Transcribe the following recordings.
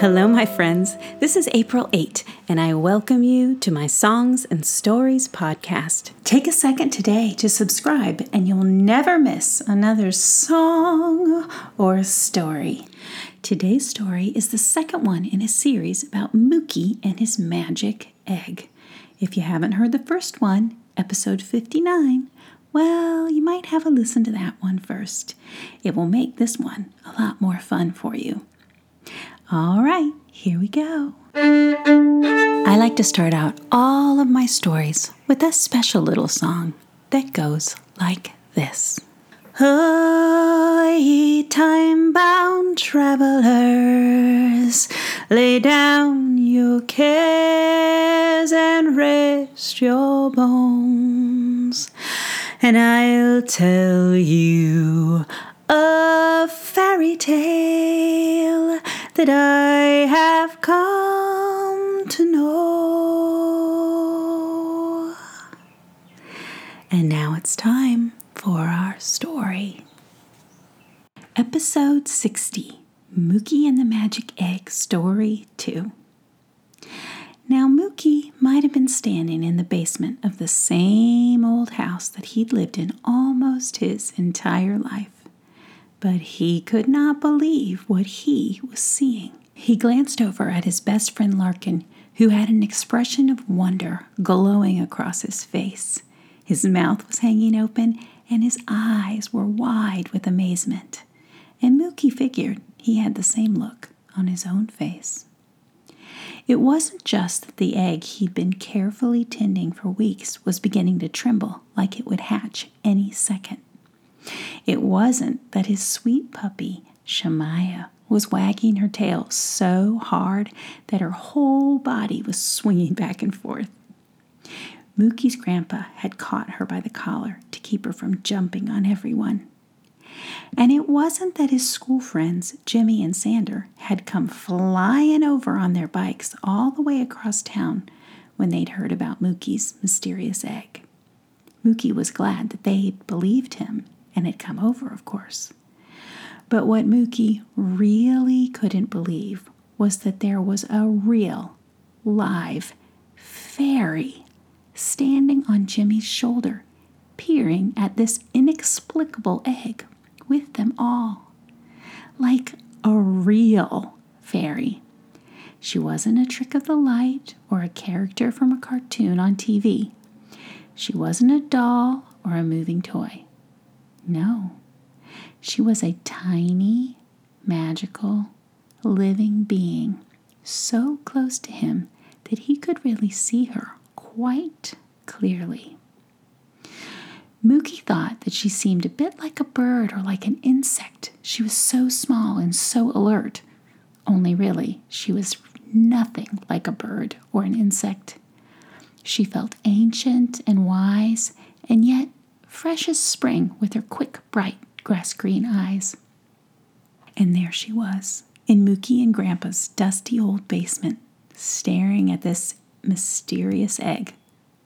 Hello, my friends. This is April Eight, and I welcome you to my Songs and Stories podcast. Take a second today to subscribe, and you'll never miss another song or story. Today's story is the second one in a series about Mookie and his magic egg. If you haven't heard the first one, episode 59, well, you might have a listen to that one first. It will make this one a lot more fun for you. All right, here we go. I like to start out all of my stories with a special little song that goes like this. Oh, ye time bound travelers, lay down your cares and rest your bones, and I'll tell you a fairy tale that I have come to know. And now it's time for our story. Episode 60 Mookie and the Magic Egg Story 2. Now, Mookie might have been standing in the basement of the same old house that he'd lived in almost his entire life but he could not believe what he was seeing. He glanced over at his best friend Larkin, who had an expression of wonder glowing across his face. His mouth was hanging open and his eyes were wide with amazement. And Mookie figured he had the same look on his own face. It wasn't just that the egg he'd been carefully tending for weeks was beginning to tremble like it would hatch any second. It wasn't that his sweet puppy, Shemaiah, was wagging her tail so hard that her whole body was swinging back and forth. Mookie's grandpa had caught her by the collar to keep her from jumping on everyone. And it wasn't that his school friends, Jimmy and Sander, had come flying over on their bikes all the way across town when they'd heard about Mookie's mysterious egg. Mookie was glad that they'd believed him and had come over, of course. But what Mookie really couldn't believe was that there was a real, live fairy standing on Jimmy's shoulder, peering at this inexplicable egg with them all. Like a real fairy. She wasn't a trick of the light or a character from a cartoon on TV. She wasn't a doll or a moving toy. No, she was a tiny, magical, living being so close to him that he could really see her quite clearly. Mookie thought that she seemed a bit like a bird or like an insect. She was so small and so alert. Only really, she was nothing like a bird or an insect. She felt ancient and wise, and yet fresh as spring, with her quick, bright, grass green eyes. And there she was, in Mookie and Grandpa's dusty old basement, staring at this mysterious egg,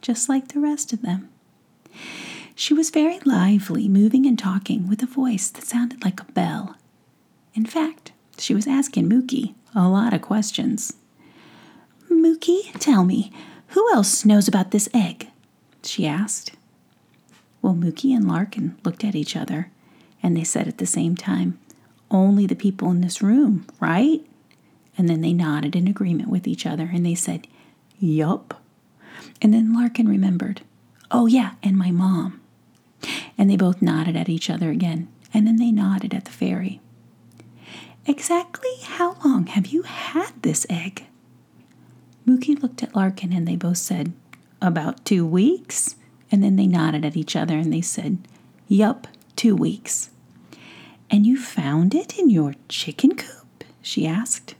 just like the rest of them. She was very lively, moving and talking with a voice that sounded like a bell. In fact, she was asking Mookie a lot of questions. Mookie, tell me, who else knows about this egg? she asked. Well, Mookie and Larkin looked at each other, and they said at the same time, Only the people in this room, right? And then they nodded in agreement with each other and they said, Yup. And then Larkin remembered, Oh, yeah, and my mom. And they both nodded at each other again, and then they nodded at the fairy. Exactly how long have you had this egg? Mookie looked at Larkin and they both said, About two weeks. And then they nodded at each other and they said, Yup, two weeks. And you found it in your chicken coop? she asked.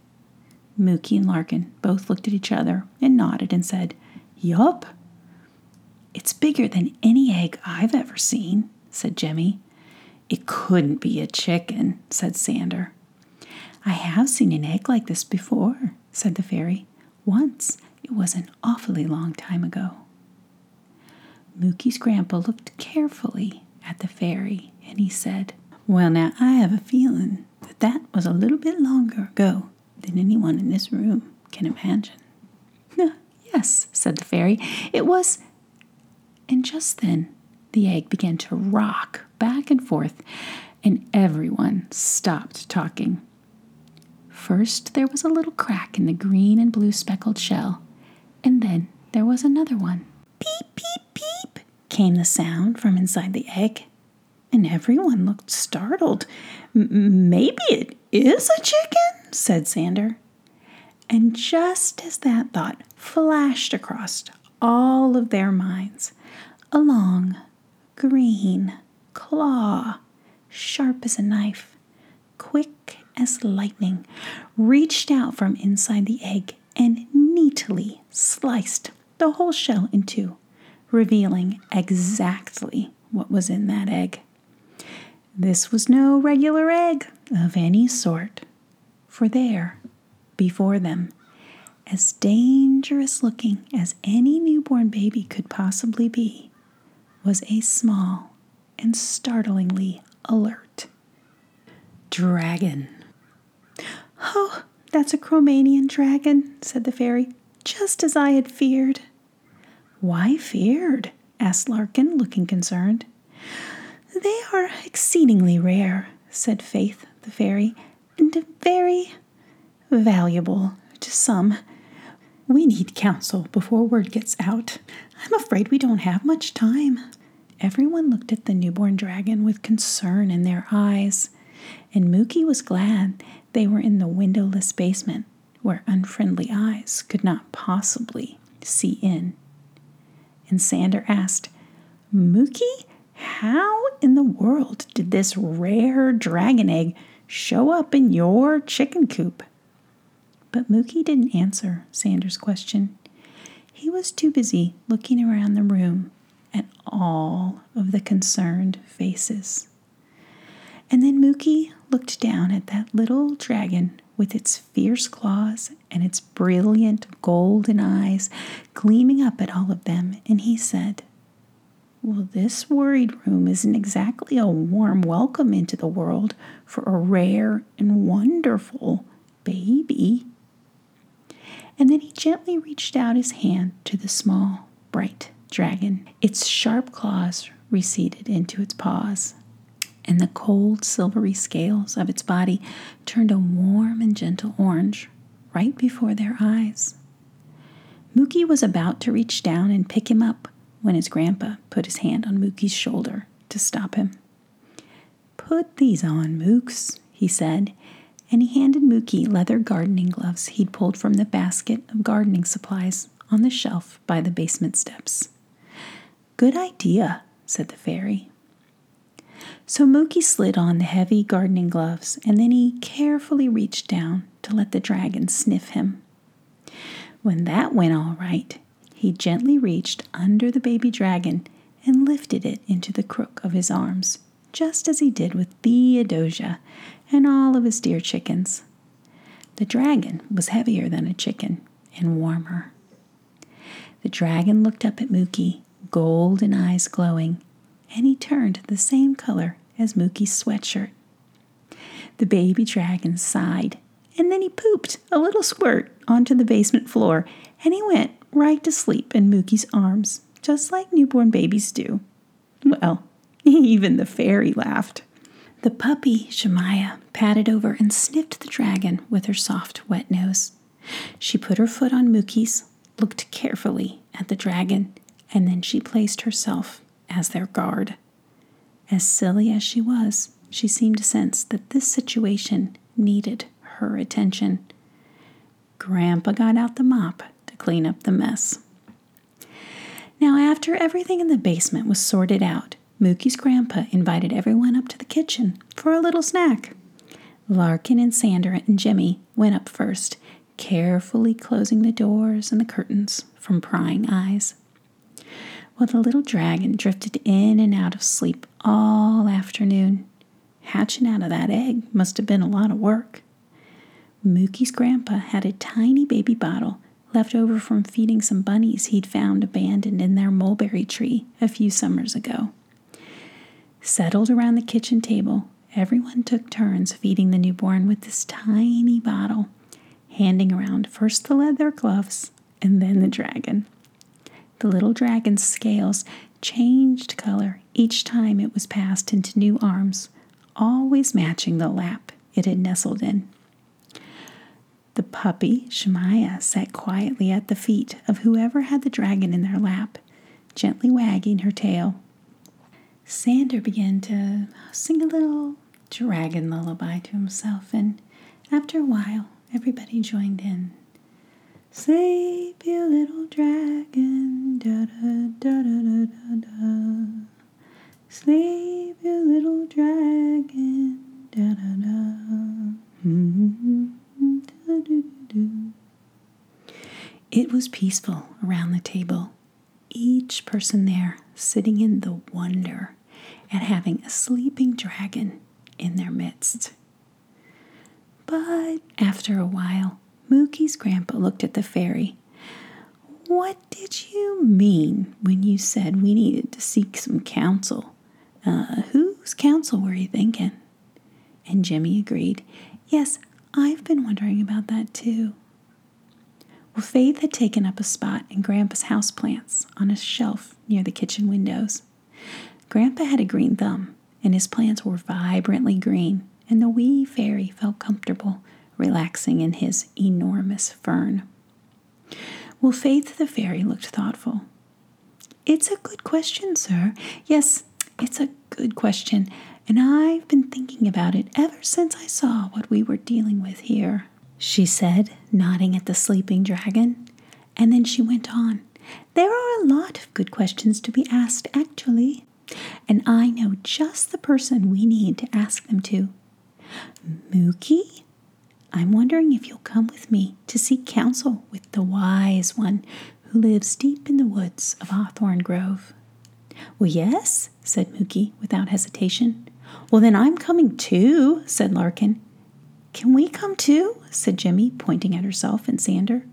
Mookie and Larkin both looked at each other and nodded and said, Yup. It's bigger than any egg I've ever seen, said Jimmy. It couldn't be a chicken, said Sander. I have seen an egg like this before, said the fairy. Once. It was an awfully long time ago. Mookie's grandpa looked carefully at the fairy and he said, Well, now I have a feeling that that was a little bit longer ago than anyone in this room can imagine. yes, said the fairy. It was. And just then, the egg began to rock back and forth, and everyone stopped talking. First, there was a little crack in the green and blue speckled shell, and then there was another one. Came the sound from inside the egg, and everyone looked startled. Maybe it is a chicken, said Sander. And just as that thought flashed across all of their minds, a long, green claw, sharp as a knife, quick as lightning, reached out from inside the egg and neatly sliced the whole shell in two, revealing exactly what was in that egg. This was no regular egg of any sort, for there, before them, as dangerous looking as any newborn baby could possibly be, was a small and startlingly alert dragon. Oh, that's a Cromanian dragon, said the fairy, just as I had feared. Why feared? asked Larkin, looking concerned. They are exceedingly rare, said Faith the fairy, and very valuable to some. We need counsel before word gets out. I'm afraid we don't have much time. Everyone looked at the newborn dragon with concern in their eyes, and Mookie was glad they were in the windowless basement where unfriendly eyes could not possibly see in. And Sander asked, Mookie, how in the world did this rare dragon egg show up in your chicken coop? But Mookie didn't answer Sander's question. He was too busy looking around the room at all of the concerned faces. And then Mookie looked down at that little dragon with its fierce claws and its brilliant golden eyes gleaming up at all of them, and he said, Well, this worried room isn't exactly a warm welcome into the world for a rare and wonderful baby. And then he gently reached out his hand to the small, bright dragon. Its sharp claws receded into its paws and the cold silvery scales of its body turned a warm and gentle orange right before their eyes. Mookie was about to reach down and pick him up when his grandpa put his hand on Mookie's shoulder to stop him. Put these on, Mooks, he said, and he handed Mookie leather gardening gloves he'd pulled from the basket of gardening supplies on the shelf by the basement steps. Good idea, said the fairy. So Mookie slid on the heavy gardening gloves and then he carefully reached down to let the dragon sniff him. When that went all right, he gently reached under the baby dragon and lifted it into the crook of his arms, just as he did with Theodosia and all of his dear chickens. The dragon was heavier than a chicken and warmer. The dragon looked up at Mookie, golden eyes glowing, and he turned the same color as Mookie's sweatshirt. The baby dragon sighed, and then he pooped a little squirt onto the basement floor, and he went right to sleep in Mookie's arms, just like newborn babies do. Well, even the fairy laughed. The puppy, Shemaiah, patted over and sniffed the dragon with her soft, wet nose. She put her foot on Mookie's, looked carefully at the dragon, and then she placed herself as their guard. As silly as she was, she seemed to sense that this situation needed her attention. Grandpa got out the mop to clean up the mess. Now, after everything in the basement was sorted out, Mookie's grandpa invited everyone up to the kitchen for a little snack. Larkin and Sander and Jimmy went up first, carefully closing the doors and the curtains from prying eyes. Well, the little dragon drifted in and out of sleep all afternoon. Hatching out of that egg must have been a lot of work. Mookie's grandpa had a tiny baby bottle left over from feeding some bunnies he'd found abandoned in their mulberry tree a few summers ago. Settled around the kitchen table, everyone took turns feeding the newborn with this tiny bottle, handing around first the leather gloves and then the dragon. The little dragon's scales changed color each time it was passed into new arms, always matching the lap it had nestled in. The puppy, Shemaiah, sat quietly at the feet of whoever had the dragon in their lap, gently wagging her tail. Sander began to sing a little dragon lullaby to himself, and after a while, everybody joined in. Sleep, you little dragon, da da da da da da. Sleep, you little dragon, da da da. da, da, da. It was peaceful around the table, each person there sitting in the wonder at having a sleeping dragon in their midst. But after a while, Mookie's grandpa looked at the fairy. What did you mean when you said we needed to seek some counsel? Uh, whose counsel were you thinking? And Jimmy agreed. Yes, I've been wondering about that too. Well, Faith had taken up a spot in Grandpa's house plants on a shelf near the kitchen windows. Grandpa had a green thumb, and his plants were vibrantly green, and the wee fairy felt comfortable relaxing in his enormous fern. Well, Faith the fairy looked thoughtful. It's a good question, sir. Yes, it's a good question, and I've been thinking about it ever since I saw what we were dealing with here, she said, nodding at the sleeping dragon. And then she went on. There are a lot of good questions to be asked, actually and I know just the person we need to ask them to. Mookie, I'm wondering if you'll come with me to seek counsel with the wise one who lives deep in the woods of Hawthorn Grove. Well, yes, said Mookie without hesitation. Well, then I'm coming too, said Larkin. Can we come too? said Jimmy, pointing at herself and Sander.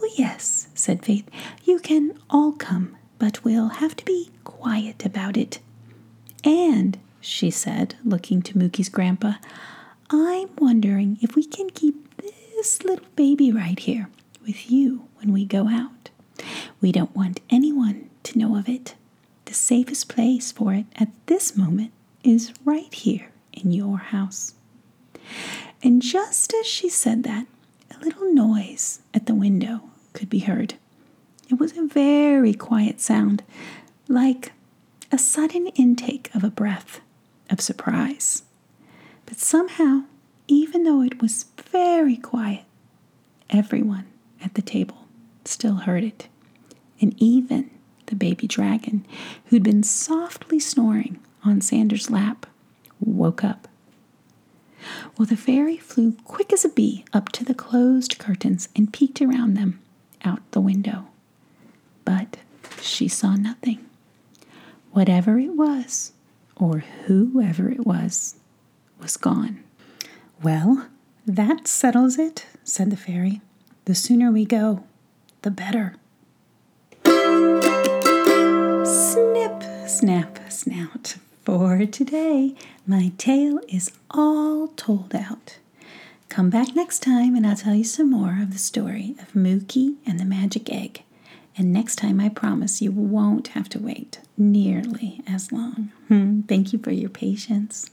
Well, yes, said Faith. You can all come, but we'll have to be quiet about it. And, she said, looking to Mookie's grandpa, I'm wondering if we can keep this little baby right here with you when we go out. We don't want anyone to know of it. The safest place for it at this moment is right here in your house. And just as she said that, a little noise at the window could be heard. It was a very quiet sound, like a sudden intake of a breath of surprise. But somehow, even though it was very quiet, everyone at the table still heard it. And even the baby dragon, who'd been softly snoring on Sander's lap, woke up. Well, the fairy flew quick as a bee up to the closed curtains and peeked around them out the window but she saw nothing. Whatever it was, or whoever it was, was gone. Well, that settles it, said the fairy. The sooner we go, the better. Snip, snap, snout. For today, my tale is all told out. Come back next time and I'll tell you some more of the story of Mookie and the magic egg. And next time, I promise you won't have to wait nearly as long. Hmm, thank you for your patience.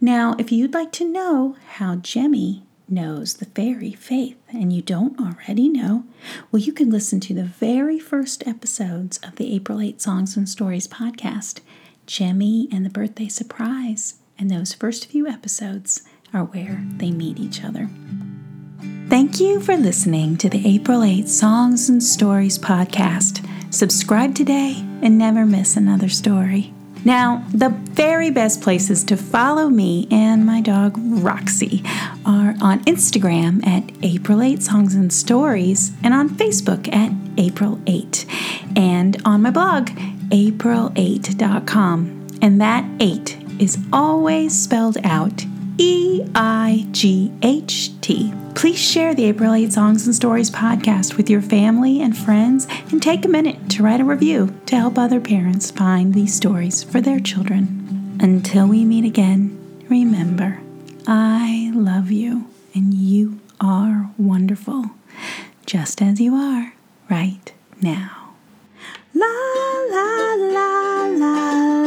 Now, if you'd like to know how Jemmy knows the fairy faith and you don't already know, well, you can listen to the very first episodes of the April Eight Songs and Stories podcast, Jemmy and the Birthday Surprise. And those first few episodes are where they meet each other. Thank you for listening to the April Eight Songs and Stories podcast. Subscribe today and never miss another story. Now, the very best places to follow me and my dog Roxy are on Instagram at April Eight Songs and Stories and on Facebook at April Eight and on my blog, aprileight.com. And that 8 is always spelled out E I G H T. Please share the April Eight Songs and Stories podcast with your family and friends and take a minute to write a review to help other parents find these stories for their children. Until we meet again, remember, I love you and you are wonderful, just as you are right now. La la la la.